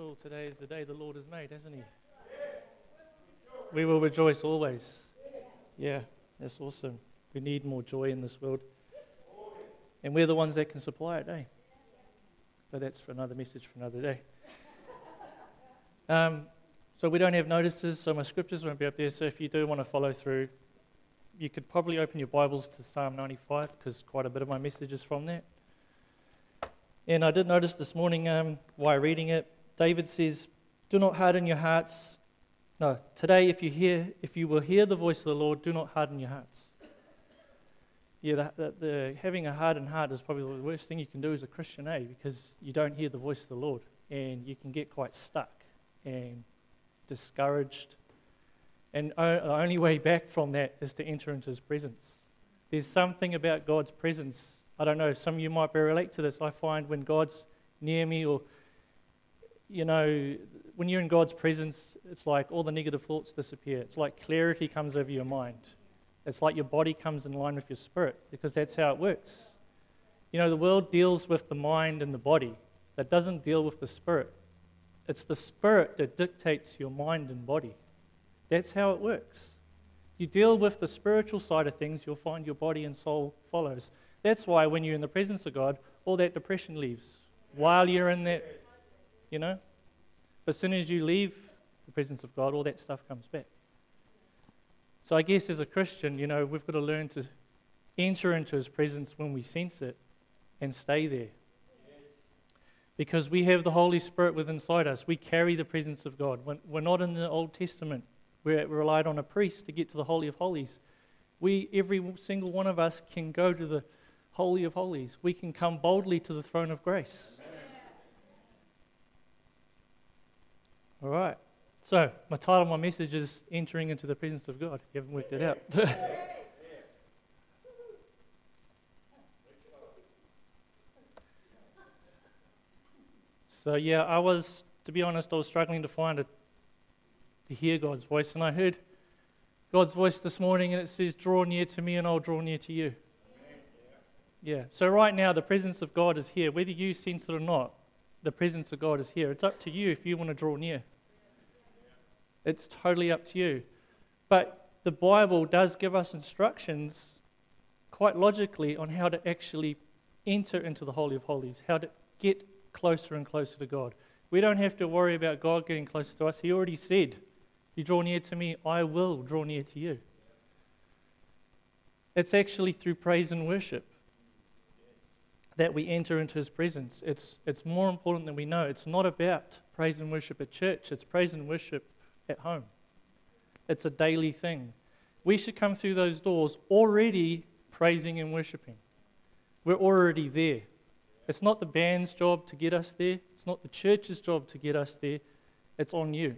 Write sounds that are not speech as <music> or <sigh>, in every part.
Cool. Today is the day the Lord has made, hasn't He? We will rejoice always. Yeah, that's awesome. We need more joy in this world. And we're the ones that can supply it, eh? But that's for another message for another day. Um, so we don't have notices, so my scriptures won't be up there. So if you do want to follow through, you could probably open your Bibles to Psalm 95 because quite a bit of my message is from that. And I did notice this morning um, while reading it, David says, Do not harden your hearts. No, today, if you, hear, if you will hear the voice of the Lord, do not harden your hearts. Yeah, the, the, the, having a hardened heart is probably the worst thing you can do as a Christian, eh? Because you don't hear the voice of the Lord and you can get quite stuck and discouraged. And the only way back from that is to enter into His presence. There's something about God's presence. I don't know, some of you might be relate to this. I find when God's near me or you know, when you're in God's presence, it's like all the negative thoughts disappear. It's like clarity comes over your mind. It's like your body comes in line with your spirit because that's how it works. You know, the world deals with the mind and the body, that doesn't deal with the spirit. It's the spirit that dictates your mind and body. That's how it works. You deal with the spiritual side of things, you'll find your body and soul follows. That's why when you're in the presence of God, all that depression leaves. While you're in that you know? But as soon as you leave the presence of God, all that stuff comes back. So I guess as a Christian, you know, we've got to learn to enter into his presence when we sense it and stay there. Because we have the Holy Spirit within inside us. We carry the presence of God. We're not in the Old Testament we relied on a priest to get to the Holy of Holies. We, every single one of us, can go to the Holy of Holies. We can come boldly to the throne of grace. All right. So, my title of my message is Entering into the Presence of God. You haven't worked it out. <laughs> so, yeah, I was, to be honest, I was struggling to find it, to hear God's voice. And I heard God's voice this morning, and it says, Draw near to me, and I'll draw near to you. Yeah. So, right now, the presence of God is here. Whether you sense it or not, the presence of God is here. It's up to you if you want to draw near. It's totally up to you. But the Bible does give us instructions quite logically on how to actually enter into the Holy of Holies, how to get closer and closer to God. We don't have to worry about God getting closer to us. He already said, You draw near to me, I will draw near to you. It's actually through praise and worship that we enter into his presence. It's, it's more important than we know. It's not about praise and worship at church, it's praise and worship at home. It's a daily thing. We should come through those doors already praising and worshiping. We're already there. It's not the band's job to get us there, it's not the church's job to get us there. It's on you.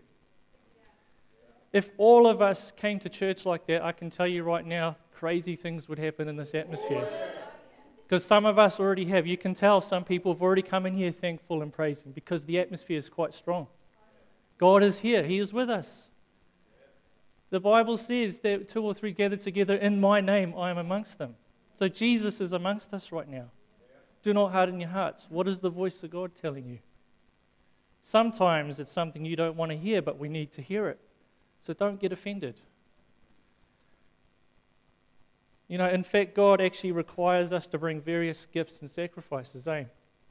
If all of us came to church like that, I can tell you right now, crazy things would happen in this atmosphere. Because some of us already have. You can tell some people have already come in here thankful and praising because the atmosphere is quite strong. God is here, He is with us. The Bible says that two or three gather together in my name, I am amongst them. So Jesus is amongst us right now. Do not harden your hearts. What is the voice of God telling you? Sometimes it's something you don't want to hear, but we need to hear it. So don't get offended. You know, in fact, God actually requires us to bring various gifts and sacrifices, eh?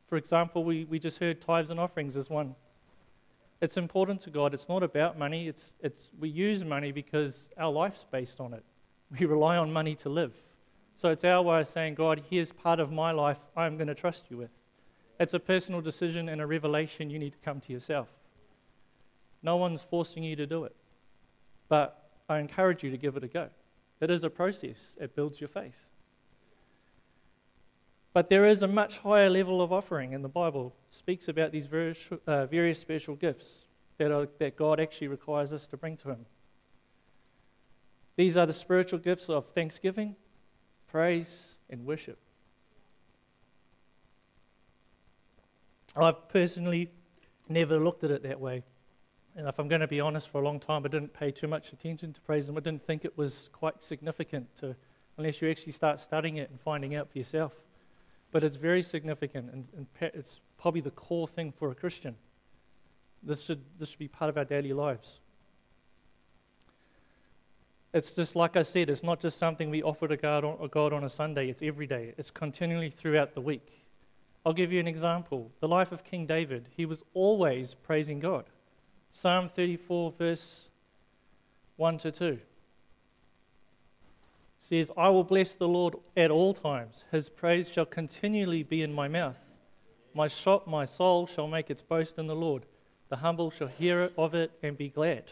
For example, we, we just heard tithes and offerings as one. It's important to God. It's not about money. It's, it's, we use money because our life's based on it. <laughs> We rely on money to live. So it's our way of saying, God, here's part of my life I'm going to trust you with. It's a personal decision and a revelation you need to come to yourself. No one's forcing you to do it. But I encourage you to give it a go. It is a process, it builds your faith. But there is a much higher level of offering, and the Bible speaks about these various, uh, various spiritual gifts that, are, that God actually requires us to bring to Him. These are the spiritual gifts of thanksgiving, praise, and worship. I've personally never looked at it that way. And if I'm going to be honest, for a long time I didn't pay too much attention to praise and I didn't think it was quite significant to, unless you actually start studying it and finding out for yourself. But it's very significant and, and it's probably the core thing for a Christian. This should, this should be part of our daily lives. It's just like I said, it's not just something we offer to God on, God on a Sunday, it's every day, it's continually throughout the week. I'll give you an example. The life of King David, he was always praising God. Psalm 34, verse 1 to 2 says, I will bless the Lord at all times. His praise shall continually be in my mouth. My, shop, my soul shall make its boast in the Lord. The humble shall hear of it and be glad.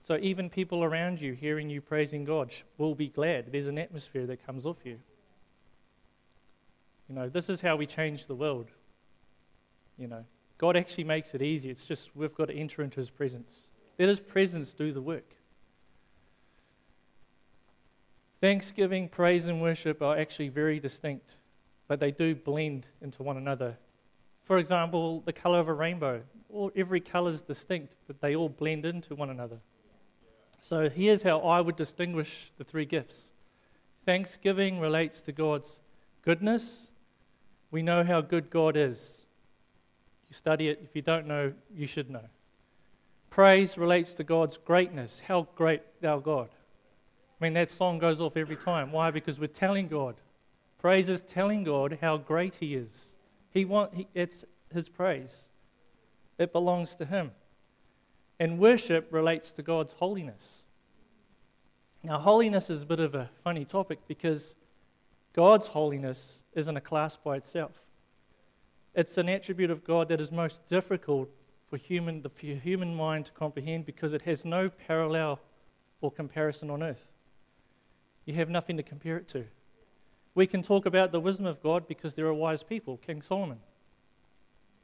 So even people around you hearing you praising God will be glad. There's an atmosphere that comes off you. You know, this is how we change the world. You know, God actually makes it easy. It's just we've got to enter into His presence. Let His presence do the work. Thanksgiving, praise, and worship are actually very distinct, but they do blend into one another. For example, the color of a rainbow. All, every color is distinct, but they all blend into one another. So here's how I would distinguish the three gifts Thanksgiving relates to God's goodness. We know how good God is. You study it. If you don't know, you should know. Praise relates to God's greatness. How great thou God. I mean, that song goes off every time. Why? Because we're telling God. Praise is telling God how great He is. He want, he, it's His praise, it belongs to Him. And worship relates to God's holiness. Now, holiness is a bit of a funny topic because God's holiness isn't a class by itself. It's an attribute of God that is most difficult for human, the human mind to comprehend because it has no parallel or comparison on earth you have nothing to compare it to. We can talk about the wisdom of God because there are wise people, King Solomon.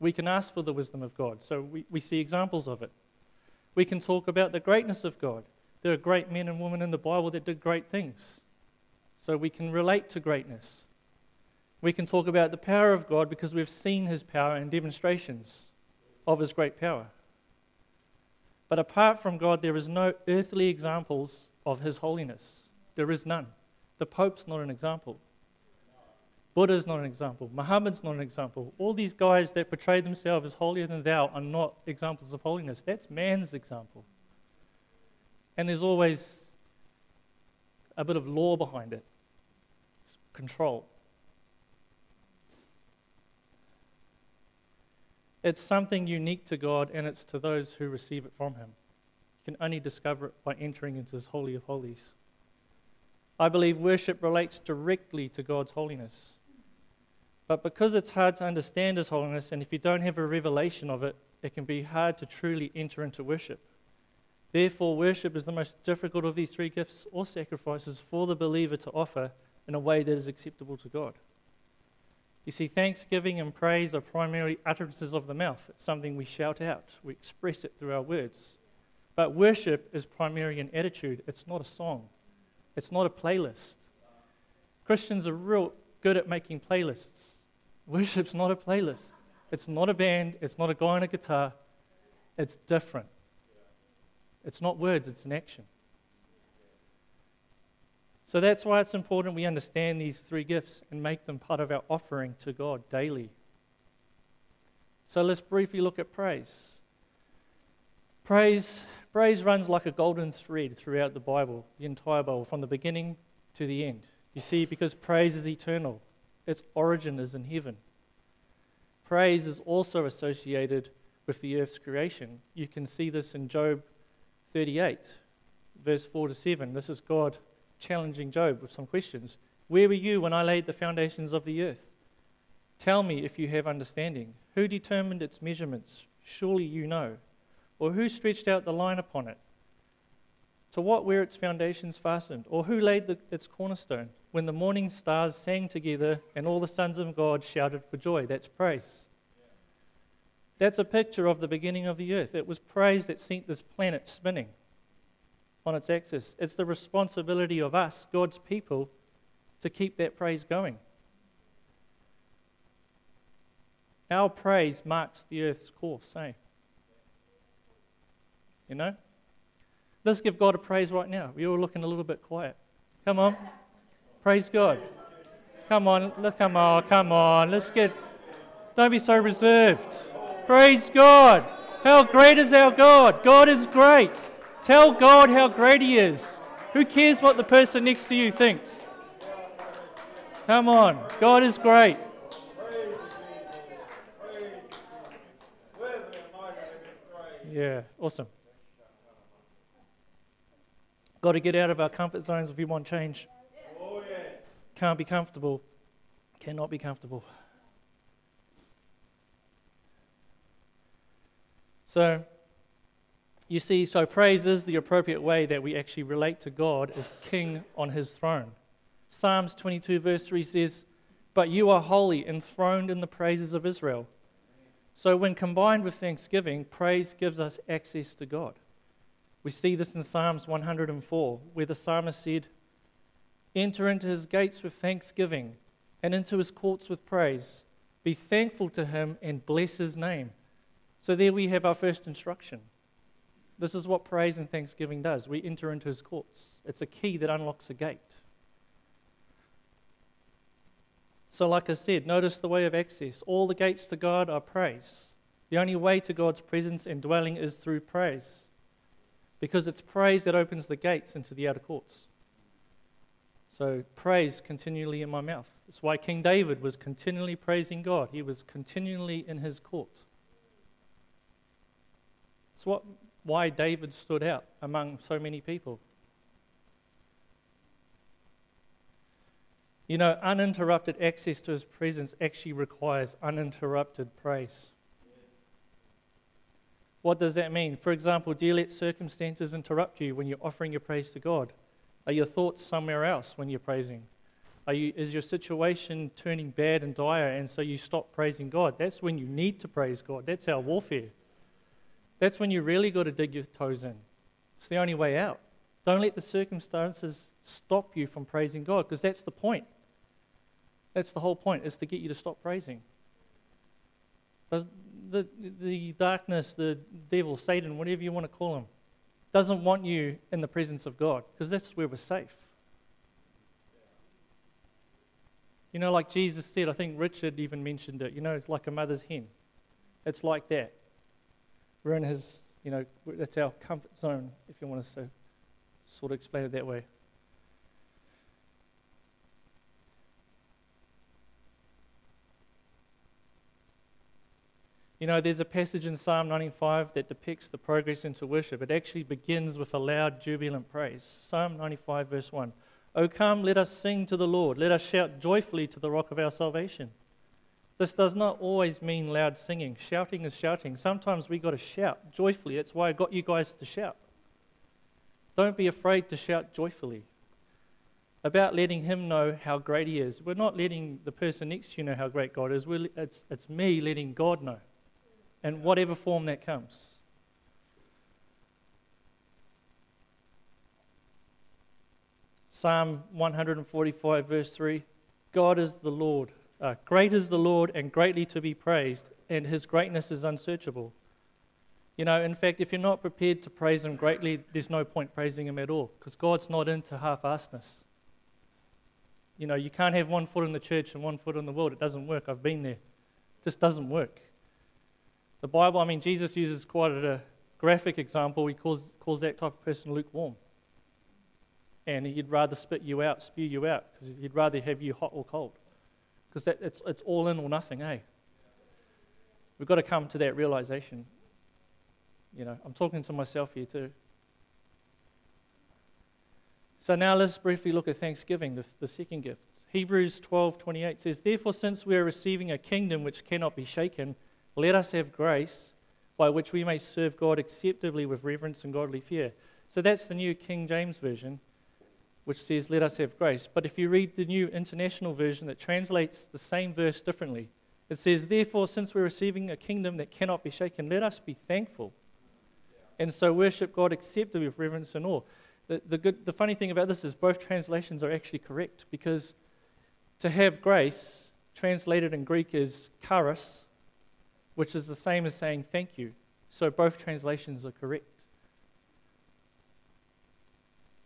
We can ask for the wisdom of God, so we, we see examples of it. We can talk about the greatness of God. There are great men and women in the Bible that did great things, so we can relate to greatness. We can talk about the power of God because we've seen his power and demonstrations of his great power. But apart from God, there is no earthly examples of his holiness. There is none. The Pope's not an example. Buddha's not an example. Muhammad's not an example. All these guys that portray themselves as holier than thou are not examples of holiness. That's man's example. And there's always a bit of law behind it it's control. It's something unique to God, and it's to those who receive it from Him. You can only discover it by entering into His Holy of Holies. I believe worship relates directly to God's holiness. But because it's hard to understand His holiness, and if you don't have a revelation of it, it can be hard to truly enter into worship. Therefore, worship is the most difficult of these three gifts or sacrifices for the believer to offer in a way that is acceptable to God. You see, thanksgiving and praise are primarily utterances of the mouth. It's something we shout out, we express it through our words. But worship is primarily an attitude, it's not a song. It's not a playlist. Christians are real good at making playlists. Worship's not a playlist. It's not a band. It's not a guy on a guitar. It's different. It's not words, it's an action. So that's why it's important we understand these three gifts and make them part of our offering to God daily. So let's briefly look at praise. Praise Praise runs like a golden thread throughout the Bible, the entire Bible, from the beginning to the end. You see, because praise is eternal, its origin is in heaven. Praise is also associated with the earth's creation. You can see this in Job 38, verse 4 to 7. This is God challenging Job with some questions. Where were you when I laid the foundations of the earth? Tell me if you have understanding. Who determined its measurements? Surely you know. Or who stretched out the line upon it? To what were its foundations fastened? Or who laid the, its cornerstone? When the morning stars sang together and all the sons of God shouted for joy. That's praise. That's a picture of the beginning of the earth. It was praise that sent this planet spinning on its axis. It's the responsibility of us, God's people, to keep that praise going. Our praise marks the earth's course, eh? You know? Let's give God a praise right now. You're all looking a little bit quiet. Come on. Praise God. Come on. Let's come on. Come on. Let's get. Don't be so reserved. Praise God. How great is our God? God is great. Tell God how great He is. Who cares what the person next to you thinks? Come on. God is great. Yeah, awesome. Got to get out of our comfort zones if we want change. Can't be comfortable. Cannot be comfortable. So, you see, so praise is the appropriate way that we actually relate to God as King on his throne. Psalms 22, verse 3 says, But you are holy, enthroned in the praises of Israel. So, when combined with thanksgiving, praise gives us access to God. We see this in Psalms 104, where the psalmist said, Enter into his gates with thanksgiving and into his courts with praise. Be thankful to him and bless his name. So, there we have our first instruction. This is what praise and thanksgiving does. We enter into his courts, it's a key that unlocks a gate. So, like I said, notice the way of access. All the gates to God are praise. The only way to God's presence and dwelling is through praise. Because it's praise that opens the gates into the outer courts. So, praise continually in my mouth. That's why King David was continually praising God. He was continually in his court. It's what why David stood out among so many people. You know, uninterrupted access to his presence actually requires uninterrupted praise. What does that mean? For example, do you let circumstances interrupt you when you're offering your praise to God? Are your thoughts somewhere else when you're praising? Are you, is your situation turning bad and dire and so you stop praising God? That's when you need to praise God. That's our warfare. That's when you really got to dig your toes in. It's the only way out. Don't let the circumstances stop you from praising God because that's the point. That's the whole point, is to get you to stop praising. The, the darkness, the devil, Satan, whatever you want to call him, doesn't want you in the presence of God because that's where we're safe. You know, like Jesus said, I think Richard even mentioned it, you know, it's like a mother's hen. It's like that. We're in his, you know, that's our comfort zone, if you want to sort of explain it that way. You know, there's a passage in Psalm 95 that depicts the progress into worship. It actually begins with a loud, jubilant praise. Psalm 95, verse 1. O come, let us sing to the Lord. Let us shout joyfully to the rock of our salvation. This does not always mean loud singing. Shouting is shouting. Sometimes we got to shout joyfully. That's why I got you guys to shout. Don't be afraid to shout joyfully about letting Him know how great He is. We're not letting the person next to you know how great God is. We're, it's, it's me letting God know, in whatever form that comes. Psalm 145, verse 3 God is the Lord uh, great is the Lord and greatly to be praised, and his greatness is unsearchable. You know, in fact, if you're not prepared to praise him greatly, there's no point praising him at all, because God's not into half assedness. You know, you can't have one foot in the church and one foot in the world. It doesn't work. I've been there. It just doesn't work. The Bible, I mean, Jesus uses quite a graphic example. He calls, calls that type of person lukewarm. And he'd rather spit you out, spew you out, because he'd rather have you hot or cold because it's, it's all in or nothing, eh? We've got to come to that realization. You know, I'm talking to myself here too. So now let's briefly look at Thanksgiving, the, the second gift. Hebrews 12:28 says, "Therefore, since we are receiving a kingdom which cannot be shaken, let us have grace by which we may serve God acceptably with reverence and godly fear." So that's the New King James version which says, Let us have grace. But if you read the New International Version that translates the same verse differently, it says, Therefore, since we're receiving a kingdom that cannot be shaken, let us be thankful. And so worship God acceptably with reverence and awe. The, the, good, the funny thing about this is both translations are actually correct because to have grace, translated in Greek, is charis, which is the same as saying thank you. So both translations are correct.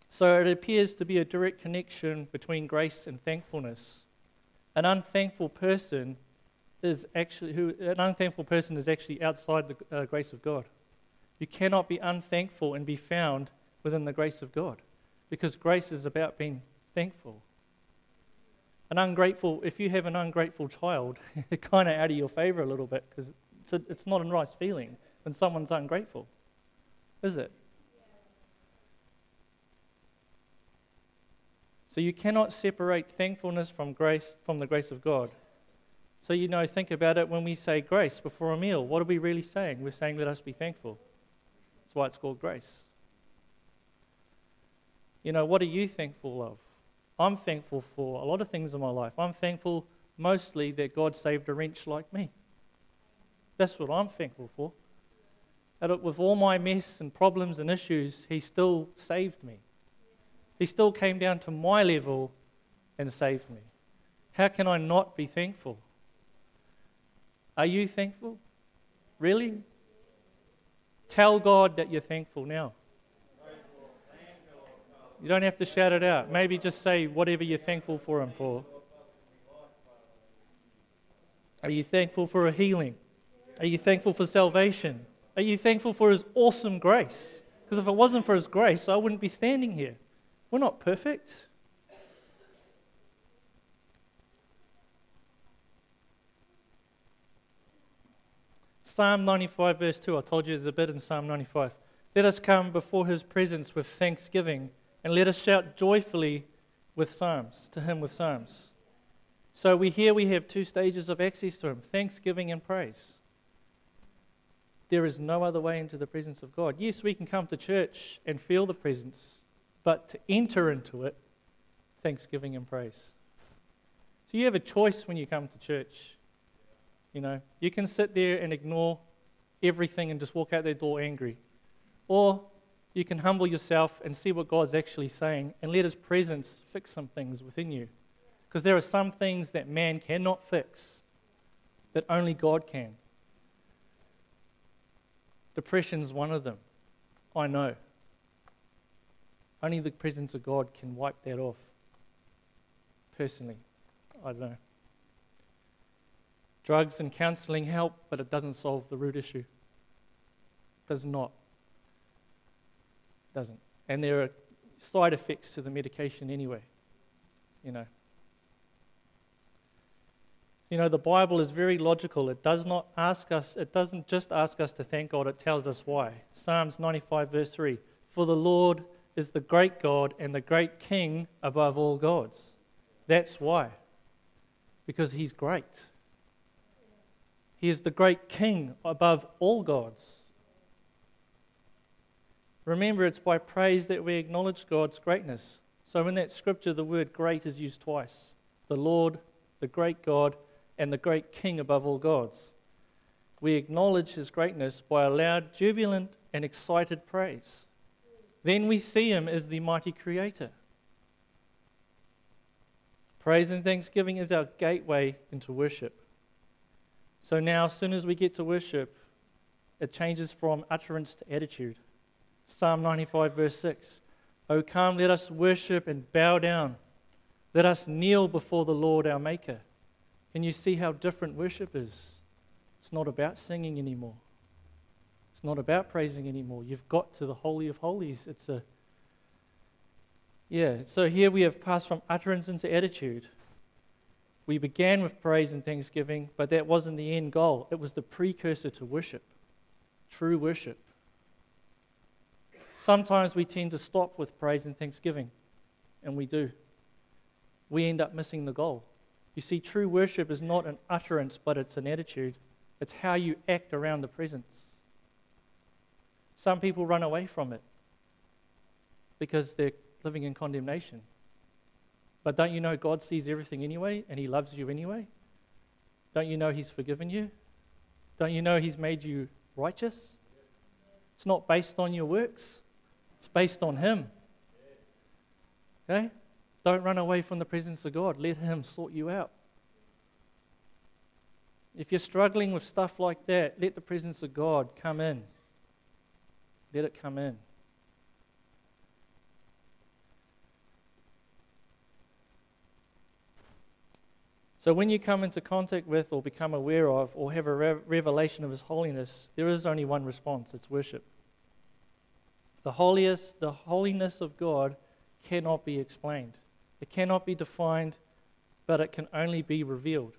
So it appears to be a direct connection between grace and thankfulness. An unthankful person is actually who an unthankful person is actually outside the uh, grace of God. You cannot be unthankful and be found within the grace of God, because grace is about being thankful. An ungrateful, if you have an ungrateful child, <laughs> it's kind of out of your favor a little bit because it's, a, it's not a nice feeling when someone's ungrateful, is it? So you cannot separate thankfulness from grace from the grace of God. So you know, think about it when we say grace before a meal. What are we really saying? We're saying let us be thankful. That's why it's called grace. You know, what are you thankful of? I'm thankful for a lot of things in my life. I'm thankful mostly that God saved a wrench like me. That's what I'm thankful for. That with all my mess and problems and issues, He still saved me. He still came down to my level and saved me. How can I not be thankful? Are you thankful? Really? Tell God that you're thankful now. You don't have to shout it out. Maybe just say whatever you're thankful for Him for. Are you thankful for a healing? Are you thankful for salvation? Are you thankful for His awesome grace? Because if it wasn't for His grace, I wouldn't be standing here. We're not perfect. Psalm 95, verse 2. I told you there's a bit in Psalm 95. Let us come before his presence with thanksgiving, and let us shout joyfully with psalms, to him with psalms. So we here we have two stages of access to him thanksgiving and praise. There is no other way into the presence of God. Yes, we can come to church and feel the presence, but to enter into it, thanksgiving and praise. So you have a choice when you come to church. You know, you can sit there and ignore everything and just walk out that door angry. Or you can humble yourself and see what God's actually saying and let His presence fix some things within you. Because there are some things that man cannot fix that only God can. Depression's one of them. I know. Only the presence of God can wipe that off. Personally, I don't know. Drugs and counseling help, but it doesn't solve the root issue. Does not. Doesn't. And there are side effects to the medication anyway. You know. You know, the Bible is very logical. It does not ask us, it doesn't just ask us to thank God, it tells us why. Psalms 95, verse 3 For the Lord is the great God and the great King above all gods. That's why. Because he's great. He is the great king above all gods. Remember, it's by praise that we acknowledge God's greatness. So, in that scripture, the word great is used twice the Lord, the great God, and the great king above all gods. We acknowledge his greatness by a loud, jubilant, and excited praise. Then we see him as the mighty creator. Praise and thanksgiving is our gateway into worship. So now, as soon as we get to worship, it changes from utterance to attitude. Psalm 95, verse 6. O come, let us worship and bow down. Let us kneel before the Lord our Maker. Can you see how different worship is? It's not about singing anymore. It's not about praising anymore. You've got to the Holy of Holies. It's a. Yeah, so here we have passed from utterance into attitude. We began with praise and thanksgiving, but that wasn't the end goal. It was the precursor to worship, true worship. Sometimes we tend to stop with praise and thanksgiving, and we do. We end up missing the goal. You see, true worship is not an utterance, but it's an attitude. It's how you act around the presence. Some people run away from it because they're living in condemnation. But don't you know God sees everything anyway and He loves you anyway? Don't you know He's forgiven you? Don't you know He's made you righteous? It's not based on your works, it's based on Him. Okay? Don't run away from the presence of God. Let Him sort you out. If you're struggling with stuff like that, let the presence of God come in. Let it come in. So when you come into contact with or become aware of or have a re- revelation of His holiness, there is only one response it's worship. The holiest, the holiness of God cannot be explained. It cannot be defined, but it can only be revealed.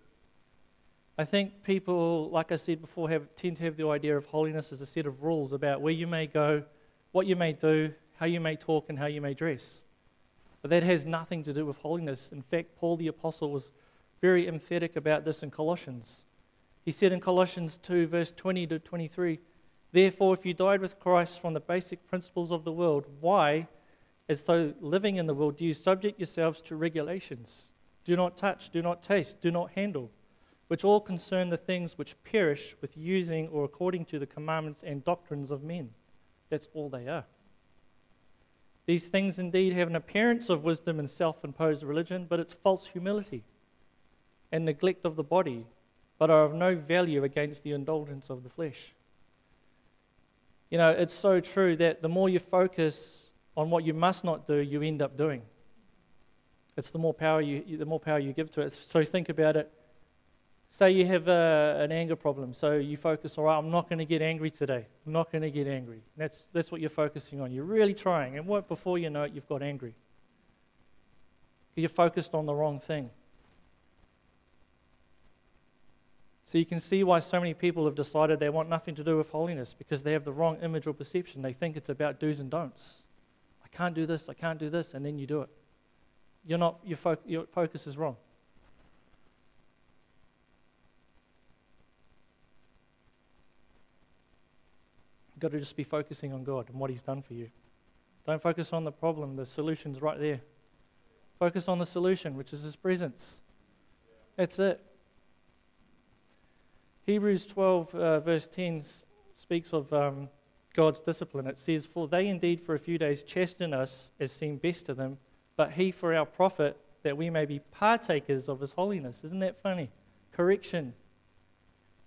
I think people, like I said before, have, tend to have the idea of holiness as a set of rules about where you may go, what you may do, how you may talk, and how you may dress. But that has nothing to do with holiness. In fact, Paul the Apostle was very emphatic about this in Colossians. He said in Colossians 2, verse 20 to 23, Therefore, if you died with Christ from the basic principles of the world, why, as though living in the world, you subject yourselves to regulations? Do not touch, do not taste, do not handle, which all concern the things which perish with using or according to the commandments and doctrines of men. That's all they are. These things indeed have an appearance of wisdom and self imposed religion, but it's false humility and neglect of the body, but are of no value against the indulgence of the flesh. You know, it's so true that the more you focus on what you must not do, you end up doing. It's the more power you, the more power you give to it. So think about it. Say you have a, an anger problem, so you focus, all right, I'm not going to get angry today. I'm not going to get angry. That's, that's what you're focusing on. You're really trying, and what, before you know it, you've got angry. You're focused on the wrong thing. So you can see why so many people have decided they want nothing to do with holiness because they have the wrong image or perception. They think it's about do's and don'ts. I can't do this, I can't do this, and then you do it. You're not, your, fo- your focus is wrong. You've got to just be focusing on God and what He's done for you. Don't focus on the problem, the solution's right there. Focus on the solution, which is His presence. That's it. Hebrews 12, uh, verse 10 speaks of um, God's discipline. It says, For they indeed for a few days chasten us as seemed best to them, but he for our profit, that we may be partakers of his holiness. Isn't that funny? Correction.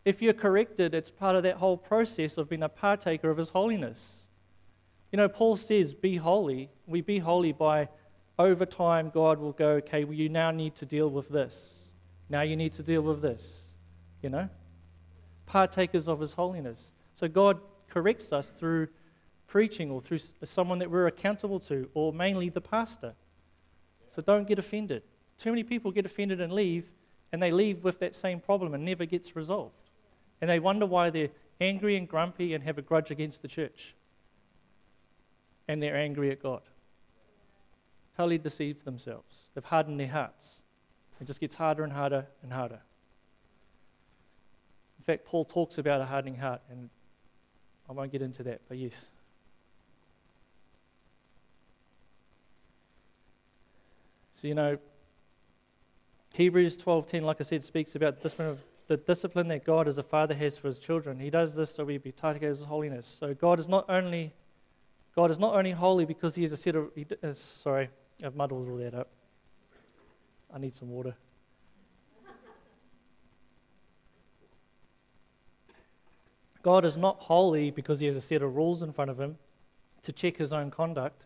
If you're corrected, it's part of that whole process of being a partaker of his holiness. You know, Paul says, Be holy. We be holy by over time, God will go, Okay, well, you now need to deal with this. Now you need to deal with this. You know? partakers of his holiness. So God corrects us through preaching or through someone that we're accountable to, or mainly the pastor. So don't get offended. Too many people get offended and leave, and they leave with that same problem and never gets resolved. And they wonder why they're angry and grumpy and have a grudge against the church. And they're angry at God. Totally deceived themselves. They've hardened their hearts. It just gets harder and harder and harder In fact, Paul talks about a hardening heart, and I won't get into that, but yes. So, you know, Hebrews 12:10, like I said, speaks about the discipline, that God as a father has for his children. He does this so we be partakers of holiness. So God is not only God is not only holy because he is a set of. He, uh, sorry, I've muddled all that up. I need some water. God is not holy because he has a set of rules in front of him to check his own conduct.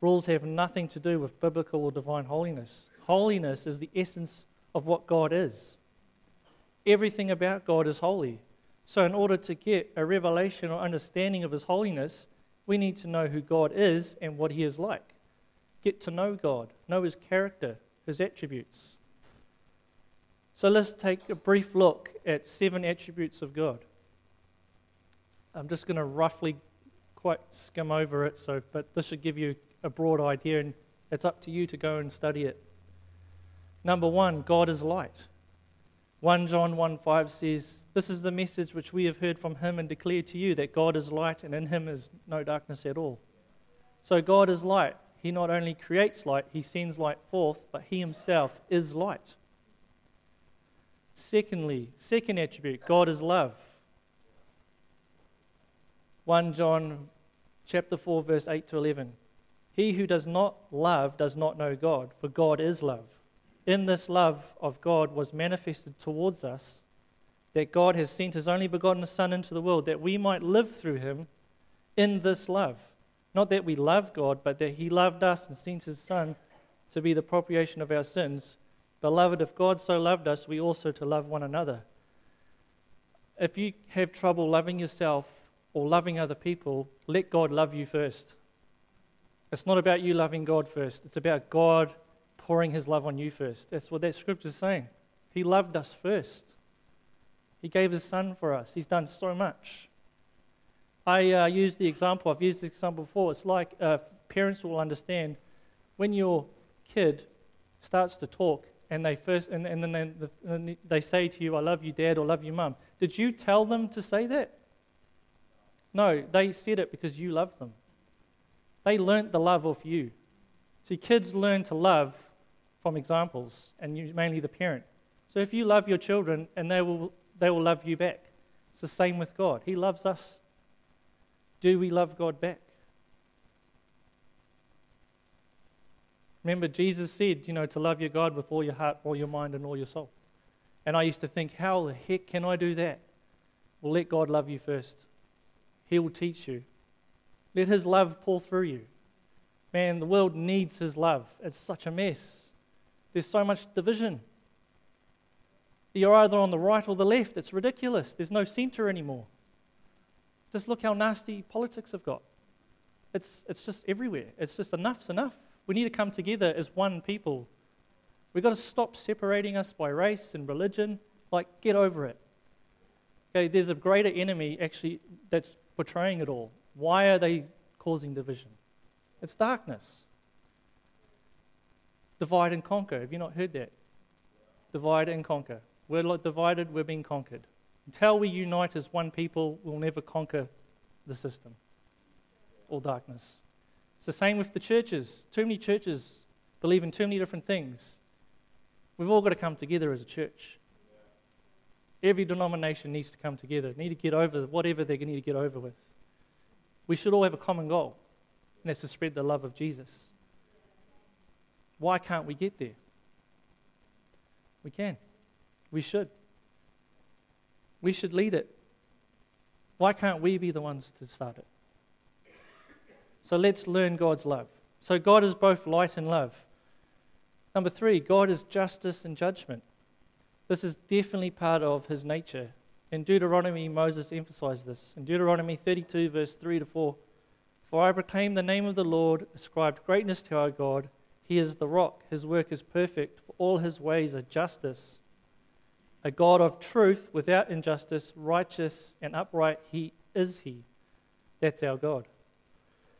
Rules have nothing to do with biblical or divine holiness. Holiness is the essence of what God is. Everything about God is holy. So, in order to get a revelation or understanding of his holiness, we need to know who God is and what he is like. Get to know God, know his character, his attributes. So, let's take a brief look at seven attributes of God. I'm just going to roughly quite skim over it, so, but this should give you a broad idea, and it's up to you to go and study it. Number one, God is light. 1 John 1 5 says, This is the message which we have heard from him and declared to you that God is light and in him is no darkness at all. So God is light. He not only creates light, he sends light forth, but he himself is light. Secondly, second attribute, God is love. 1 John chapter 4 verse 8 to 11. He who does not love does not know God, for God is love. In this love of God was manifested towards us that God has sent his only begotten Son into the world that we might live through him in this love. Not that we love God, but that he loved us and sent his Son to be the propitiation of our sins. Beloved, if God so loved us, we also to love one another. If you have trouble loving yourself or loving other people, let God love you first. It's not about you loving God first, it's about God pouring his love on you first. That's what that scripture is saying. He loved us first. He gave his son for us. He's done so much. I uh, use the example, I've used this example before. It's like uh, parents will understand when your kid starts to talk and they first and, and then they, they say to you, I love you, dad, or love you, mum. Did you tell them to say that? No, they said it because you love them. They learnt the love of you. See, kids learn to love from examples, and you, mainly the parent. So if you love your children, and they will, they will love you back. It's the same with God. He loves us. Do we love God back? Remember, Jesus said, you know, to love your God with all your heart, all your mind, and all your soul. And I used to think, how the heck can I do that? Well, let God love you first. He will teach you. Let His love pour through you. Man, the world needs His love. It's such a mess. There's so much division. You're either on the right or the left. It's ridiculous. There's no center anymore. Just look how nasty politics have got. It's, it's just everywhere. It's just enough's enough. We need to come together as one people. We've got to stop separating us by race and religion. Like, get over it. Okay, there's a greater enemy actually that's portraying it all. Why are they causing division? It's darkness. Divide and conquer. Have you not heard that? Divide and conquer. We're divided, we're being conquered. Until we unite as one people, we'll never conquer the system or darkness. It's the same with the churches. Too many churches believe in too many different things. We've all got to come together as a church. Every denomination needs to come together, need to get over whatever they need to get over with. We should all have a common goal, and that's to spread the love of Jesus. Why can't we get there? We can. We should. We should lead it. Why can't we be the ones to start it? So let's learn God's love. So God is both light and love. Number three, God is justice and judgment. This is definitely part of his nature. In Deuteronomy, Moses emphasized this. In Deuteronomy 32, verse 3 to 4, For I proclaim the name of the Lord, ascribed greatness to our God. He is the rock, his work is perfect, for all his ways are justice. A God of truth without injustice, righteous and upright, he is he. That's our God.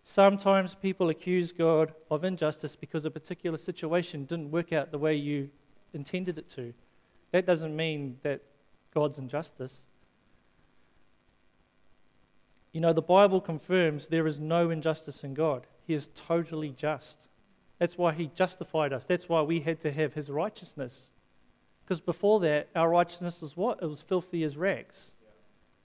Sometimes people accuse God of injustice because a particular situation didn't work out the way you intended it to. That doesn't mean that God's injustice. You know, the Bible confirms there is no injustice in God. He is totally just. That's why He justified us. That's why we had to have His righteousness. Because before that, our righteousness was what? It was filthy as rags.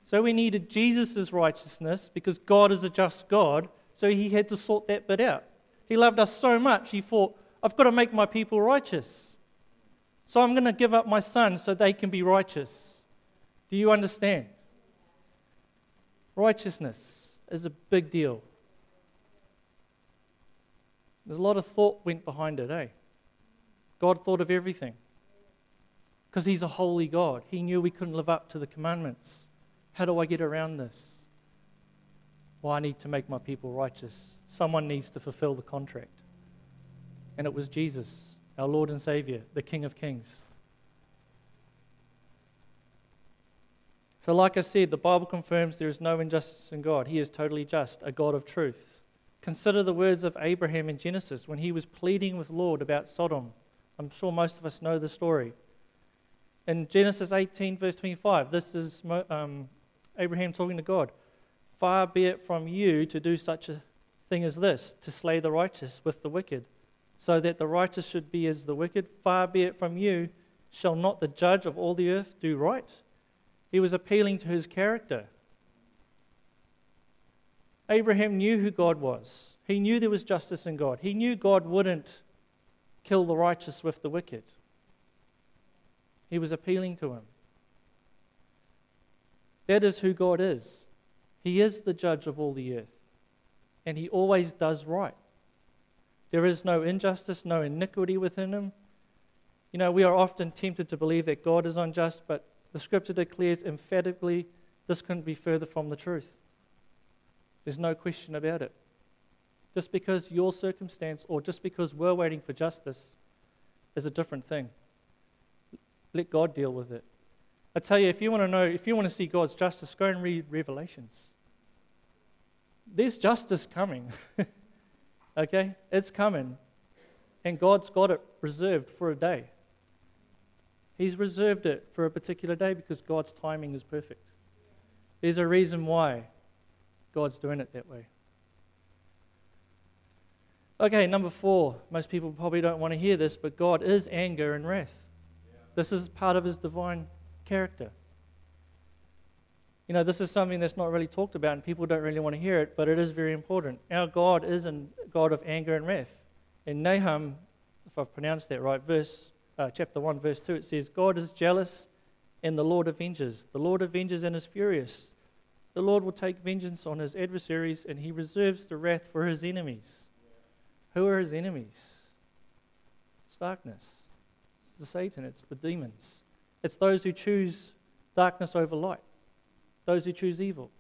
So we needed Jesus' righteousness because God is a just God. So He had to sort that bit out. He loved us so much, He thought, I've got to make my people righteous. So I'm going to give up my son so they can be righteous. Do you understand? Righteousness is a big deal. There's a lot of thought went behind it, eh? God thought of everything. Because He's a holy God. He knew we couldn't live up to the commandments. How do I get around this? Well, I need to make my people righteous. Someone needs to fulfill the contract. And it was Jesus our Lord and Savior, the King of Kings. So, like I said, the Bible confirms there is no injustice in God. He is totally just, a God of truth. Consider the words of Abraham in Genesis when he was pleading with Lord about Sodom. I'm sure most of us know the story. In Genesis 18, verse 25, this is um, Abraham talking to God. Far be it from you to do such a thing as this, to slay the righteous with the wicked so that the righteous should be as the wicked. Far be it from you. Shall not the judge of all the earth do right? He was appealing to his character. Abraham knew who God was. He knew there was justice in God. He knew God wouldn't kill the righteous with the wicked. He was appealing to him. That is who God is. He is the judge of all the earth, and he always does right. There is no injustice, no iniquity within him. You know, we are often tempted to believe that God is unjust, but the scripture declares emphatically this couldn't be further from the truth. There's no question about it. Just because your circumstance or just because we're waiting for justice is a different thing. Let God deal with it. I tell you, if you want to know, if you want to see God's justice, go and read Revelations. There's justice coming. <laughs> okay? It's coming. And God's got it reserved for a day. He's reserved it for a particular day because God's timing is perfect. There's a reason why God's doing it that way. Okay, number four. Most people probably don't want to hear this, but God is anger and wrath. This is part of his divine character. You know, this is something that's not really talked about, and people don't really want to hear it, but it is very important. Our God is a God of anger and wrath. In Nahum, if I've pronounced that right, verse uh, chapter 1, verse 2, it says, God is jealous and the Lord avenges. The Lord avenges and is furious. The Lord will take vengeance on his adversaries, and he reserves the wrath for his enemies. Who are his enemies? It's darkness. It's the Satan. It's the demons. It's those who choose darkness over light, those who choose evil.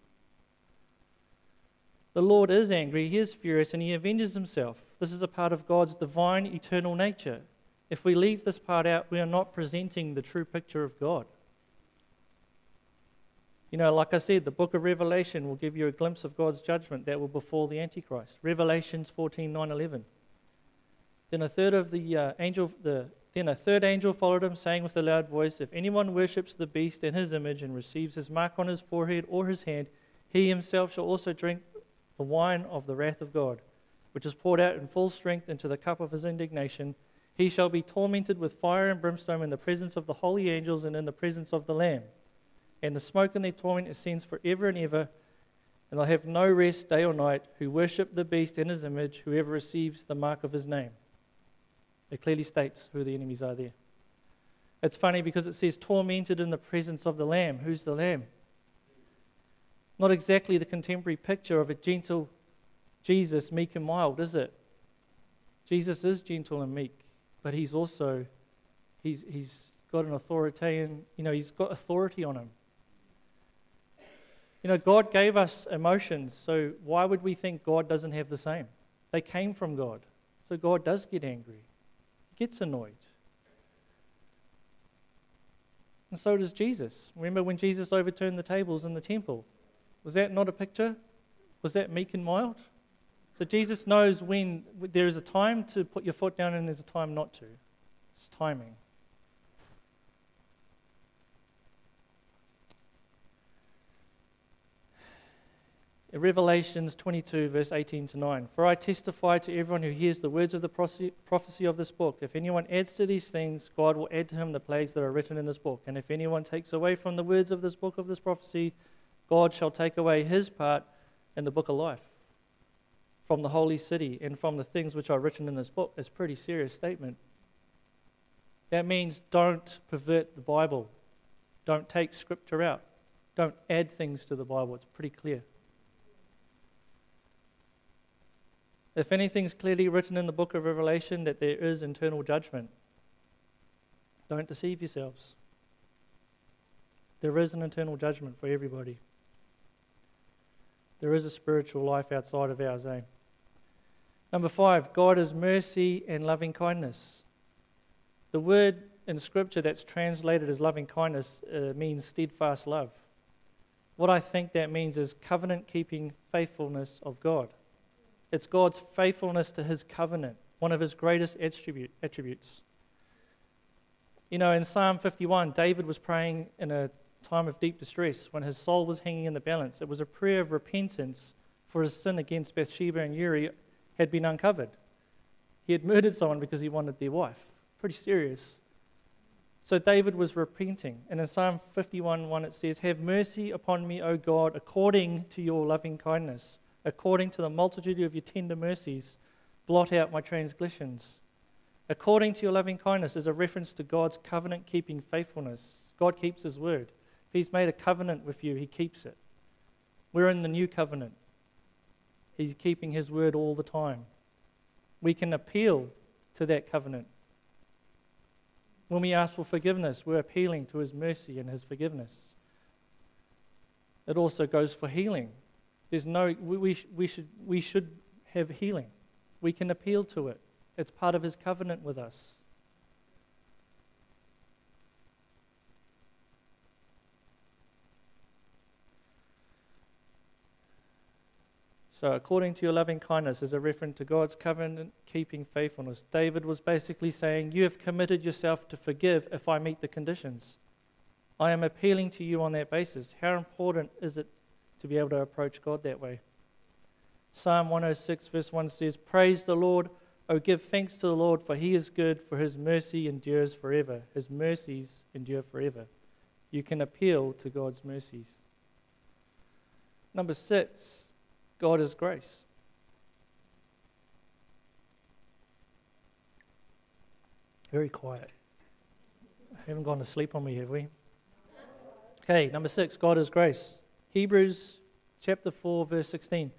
The Lord is angry, he is furious, and he avenges himself. This is a part of God's divine, eternal nature. If we leave this part out, we are not presenting the true picture of God. You know, like I said, the book of Revelation will give you a glimpse of God's judgment that will befall the Antichrist. Revelations 14 9 11. Then a third of the uh, angel, the, then a third angel followed him, saying with a loud voice, If anyone worships the beast and his image and receives his mark on his forehead or his hand, he himself shall also drink the wine of the wrath of God, which is poured out in full strength into the cup of his indignation. He shall be tormented with fire and brimstone in the presence of the holy angels and in the presence of the Lamb and the smoke in their torment ascends forever and ever, and they'll have no rest day or night who worship the beast in his image, whoever receives the mark of his name. It clearly states who the enemies are there. It's funny because it says tormented in the presence of the Lamb. Who's the Lamb? Not exactly the contemporary picture of a gentle Jesus, meek and mild, is it? Jesus is gentle and meek, but he's also he's, he's got an authoritarian, you know, he's got authority on him. You know, God gave us emotions, so why would we think God doesn't have the same? They came from God. So God does get angry, gets annoyed. And so does Jesus. Remember when Jesus overturned the tables in the temple? Was that not a picture? Was that meek and mild? So Jesus knows when there is a time to put your foot down and there's a time not to. It's timing. Revelations 22, verse 18 to 9. For I testify to everyone who hears the words of the prophecy of this book. If anyone adds to these things, God will add to him the plagues that are written in this book. And if anyone takes away from the words of this book of this prophecy, God shall take away his part in the book of life from the holy city and from the things which are written in this book. It's a pretty serious statement. That means don't pervert the Bible, don't take scripture out, don't add things to the Bible. It's pretty clear. If anything's clearly written in the book of Revelation that there is internal judgment, don't deceive yourselves. There is an internal judgment for everybody. There is a spiritual life outside of ours, eh? Number five, God is mercy and loving kindness. The word in Scripture that's translated as loving kindness uh, means steadfast love. What I think that means is covenant keeping faithfulness of God. It's God's faithfulness to his covenant, one of his greatest attribute, attributes. You know, in Psalm 51, David was praying in a time of deep distress when his soul was hanging in the balance. It was a prayer of repentance for his sin against Bathsheba and Uriah had been uncovered. He had murdered someone because he wanted their wife. Pretty serious. So David was repenting. And in Psalm 51 1, it says, Have mercy upon me, O God, according to your loving kindness according to the multitude of your tender mercies, blot out my transgressions. According to your loving kindness is a reference to God's covenant keeping faithfulness. God keeps his word. If he's made a covenant with you, he keeps it. We're in the new covenant. He's keeping his word all the time. We can appeal to that covenant. When we ask for forgiveness, we're appealing to His mercy and His forgiveness. It also goes for healing. There's no, we, we, we, should, we should have healing. We can appeal to it, it's part of His covenant with us. So, according to your loving kindness, is a reference to God's covenant keeping faithfulness. David was basically saying, You have committed yourself to forgive if I meet the conditions. I am appealing to you on that basis. How important is it to be able to approach God that way? Psalm 106, verse 1 says, Praise the Lord. Oh, give thanks to the Lord, for he is good, for his mercy endures forever. His mercies endure forever. You can appeal to God's mercies. Number six, God is grace. Very quiet. Haven't gone to sleep on me, have we? Okay, number six, God is grace. Hebrews chapter 4, verse 16.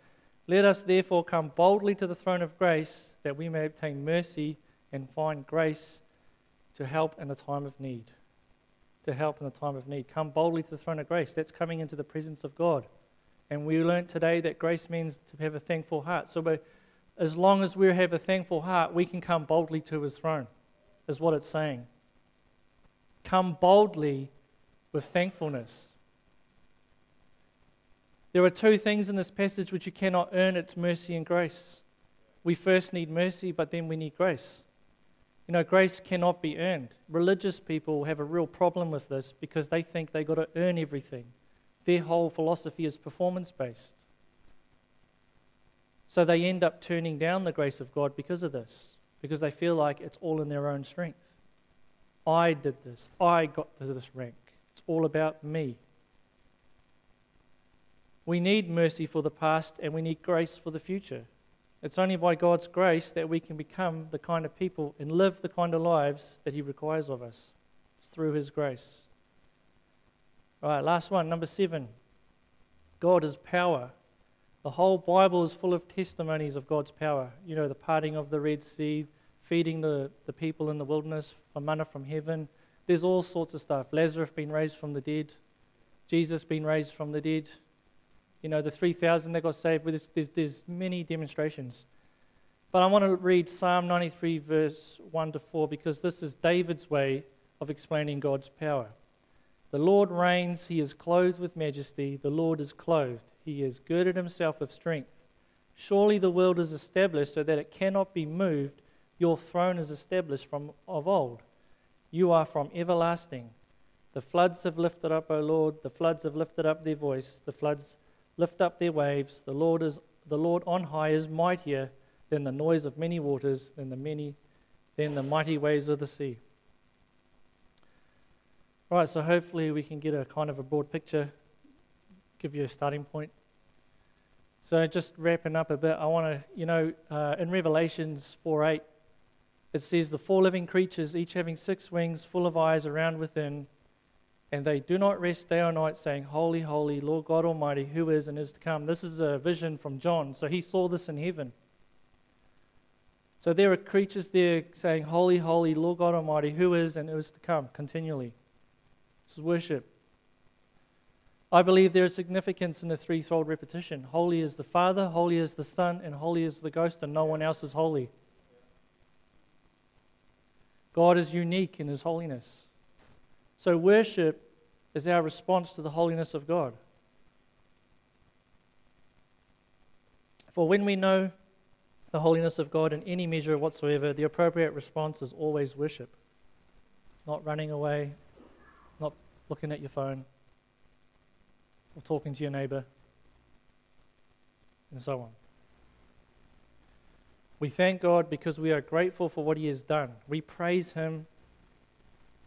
Let us therefore come boldly to the throne of grace that we may obtain mercy and find grace to help in the time of need. To help in the time of need. Come boldly to the throne of grace. That's coming into the presence of God. And we learned today that grace means to have a thankful heart. So, as long as we have a thankful heart, we can come boldly to his throne, is what it's saying. Come boldly with thankfulness. There are two things in this passage which you cannot earn it's mercy and grace. We first need mercy, but then we need grace. You know, grace cannot be earned. Religious people have a real problem with this because they think they've got to earn everything. Their whole philosophy is performance based. So they end up turning down the grace of God because of this, because they feel like it's all in their own strength. I did this, I got to this rank. It's all about me. We need mercy for the past and we need grace for the future. It's only by God's grace that we can become the kind of people and live the kind of lives that He requires of us. It's through His grace. All right, last one, number seven. God is power. The whole Bible is full of testimonies of God's power. You know, the parting of the Red Sea, feeding the, the people in the wilderness from manna from heaven. There's all sorts of stuff. Lazarus being raised from the dead, Jesus being raised from the dead. You know, the 3,000 that got saved. There's, there's, there's many demonstrations. But I want to read Psalm 93, verse 1 to 4, because this is David's way of explaining God's power. The Lord reigns, he is clothed with majesty. The Lord is clothed, he has girded himself with strength. Surely the world is established so that it cannot be moved. Your throne is established from of old. You are from everlasting. The floods have lifted up, O Lord. The floods have lifted up their voice. The floods lift up their waves. The Lord is the Lord on high is mightier than the noise of many waters, than the many, than the mighty waves of the sea. Right, so hopefully we can get a kind of a broad picture, give you a starting point. So just wrapping up a bit, I want to, you know, uh, in Revelations 4 8, it says, The four living creatures, each having six wings, full of eyes around within, and they do not rest day or night, saying, Holy, holy, Lord God Almighty, who is and is to come. This is a vision from John, so he saw this in heaven. So there are creatures there saying, Holy, holy, Lord God Almighty, who is and is to come, continually. This is worship. I believe there is significance in the threefold repetition. Holy is the Father, holy is the Son, and holy is the Ghost, and no one else is holy. God is unique in his holiness. So, worship is our response to the holiness of God. For when we know the holiness of God in any measure whatsoever, the appropriate response is always worship. Not running away, not looking at your phone, or talking to your neighbor, and so on. We thank God because we are grateful for what He has done. We praise Him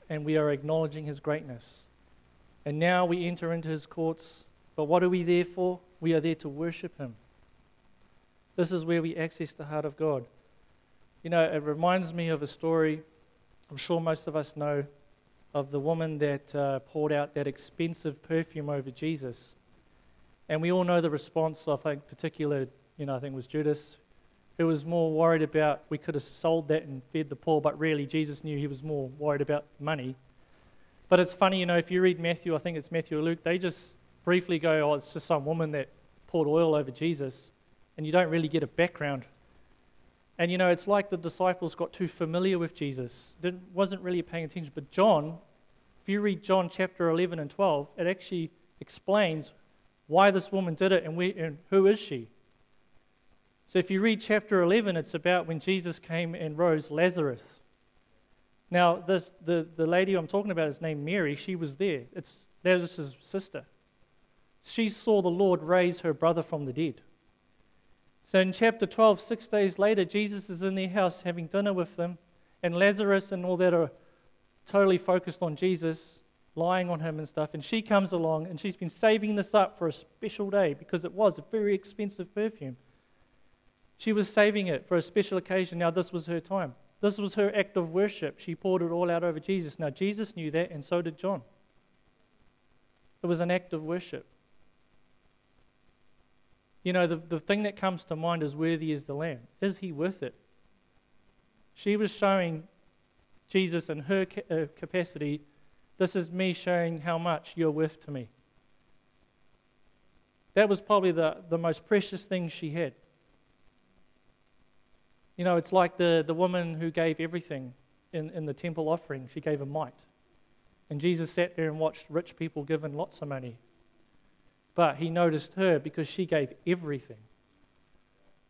and we are acknowledging His greatness. And now we enter into His courts. But what are we there for? We are there to worship Him. This is where we access the heart of God. You know, it reminds me of a story I'm sure most of us know of the woman that uh, poured out that expensive perfume over Jesus. And we all know the response of, think, particular, you know, I think it was Judas, who was more worried about we could have sold that and fed the poor, but really Jesus knew he was more worried about money. But it's funny, you know, if you read Matthew, I think it's Matthew or Luke, they just briefly go, oh, it's just some woman that poured oil over Jesus, and you don't really get a background. And you know, it's like the disciples got too familiar with Jesus, didn't, wasn't really paying attention. But John, if you read John chapter 11 and 12, it actually explains why this woman did it and, we, and who is she. So if you read chapter 11, it's about when Jesus came and rose Lazarus. Now, this, the, the lady I'm talking about is named Mary. She was there. It's Lazarus' sister. She saw the Lord raise her brother from the dead. So in chapter 12, six days later, Jesus is in their house having dinner with them, and Lazarus and all that are totally focused on Jesus, lying on him and stuff. And she comes along, and she's been saving this up for a special day because it was a very expensive perfume. She was saving it for a special occasion. Now, this was her time. This was her act of worship. She poured it all out over Jesus. Now, Jesus knew that, and so did John. It was an act of worship. You know, the, the thing that comes to mind is worthy is the Lamb. Is he worth it? She was showing Jesus in her ca- uh, capacity this is me showing how much you're worth to me. That was probably the, the most precious thing she had. You know, it's like the, the woman who gave everything in, in the temple offering. She gave a mite. And Jesus sat there and watched rich people given lots of money. But he noticed her because she gave everything.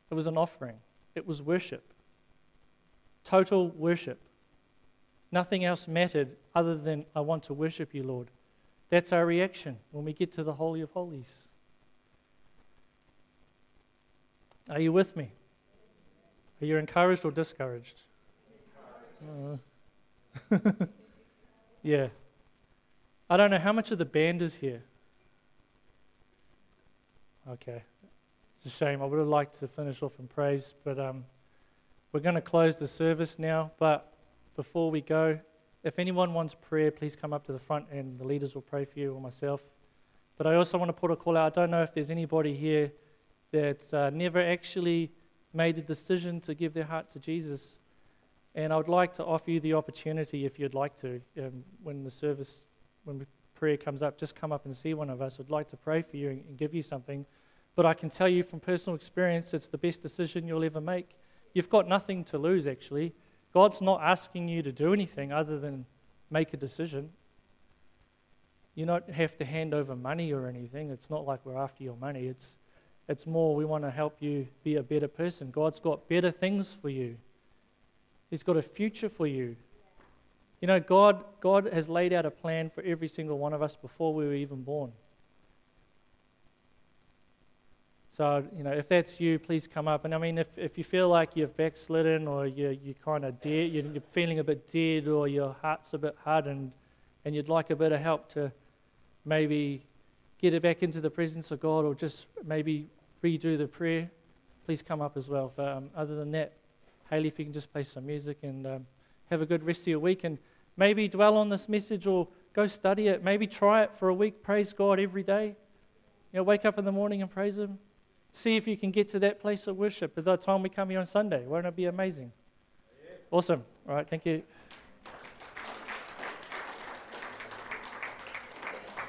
It was an offering, it was worship. Total worship. Nothing else mattered other than, I want to worship you, Lord. That's our reaction when we get to the Holy of Holies. Are you with me? Are you encouraged or discouraged? Uh, <laughs> yeah. I don't know how much of the band is here. Okay. It's a shame. I would have liked to finish off in praise, but um, we're going to close the service now. But before we go, if anyone wants prayer, please come up to the front and the leaders will pray for you or myself. But I also want to put a call out. I don't know if there's anybody here that's uh, never actually made a decision to give their heart to Jesus. And I would like to offer you the opportunity, if you'd like to, um, when the service, when prayer comes up, just come up and see one of us. I'd like to pray for you and, and give you something. But I can tell you from personal experience, it's the best decision you'll ever make. You've got nothing to lose, actually. God's not asking you to do anything other than make a decision. You don't have to hand over money or anything. It's not like we're after your money. It's it's more, we want to help you be a better person. God's got better things for you, He's got a future for you. You know, God, God has laid out a plan for every single one of us before we were even born. So, you know, if that's you, please come up. And I mean, if, if you feel like you've backslidden or you're, you're kind of dead, you're, you're feeling a bit dead or your heart's a bit hardened and you'd like a bit of help to maybe get it back into the presence of God or just maybe redo the prayer, please come up as well. But um, other than that, Haley, if you can just play some music and um, have a good rest of your week and maybe dwell on this message or go study it. Maybe try it for a week. Praise God every day. You know, wake up in the morning and praise Him. See if you can get to that place of worship by the time we come here on Sunday. Won't it be amazing? Awesome. All right, thank you.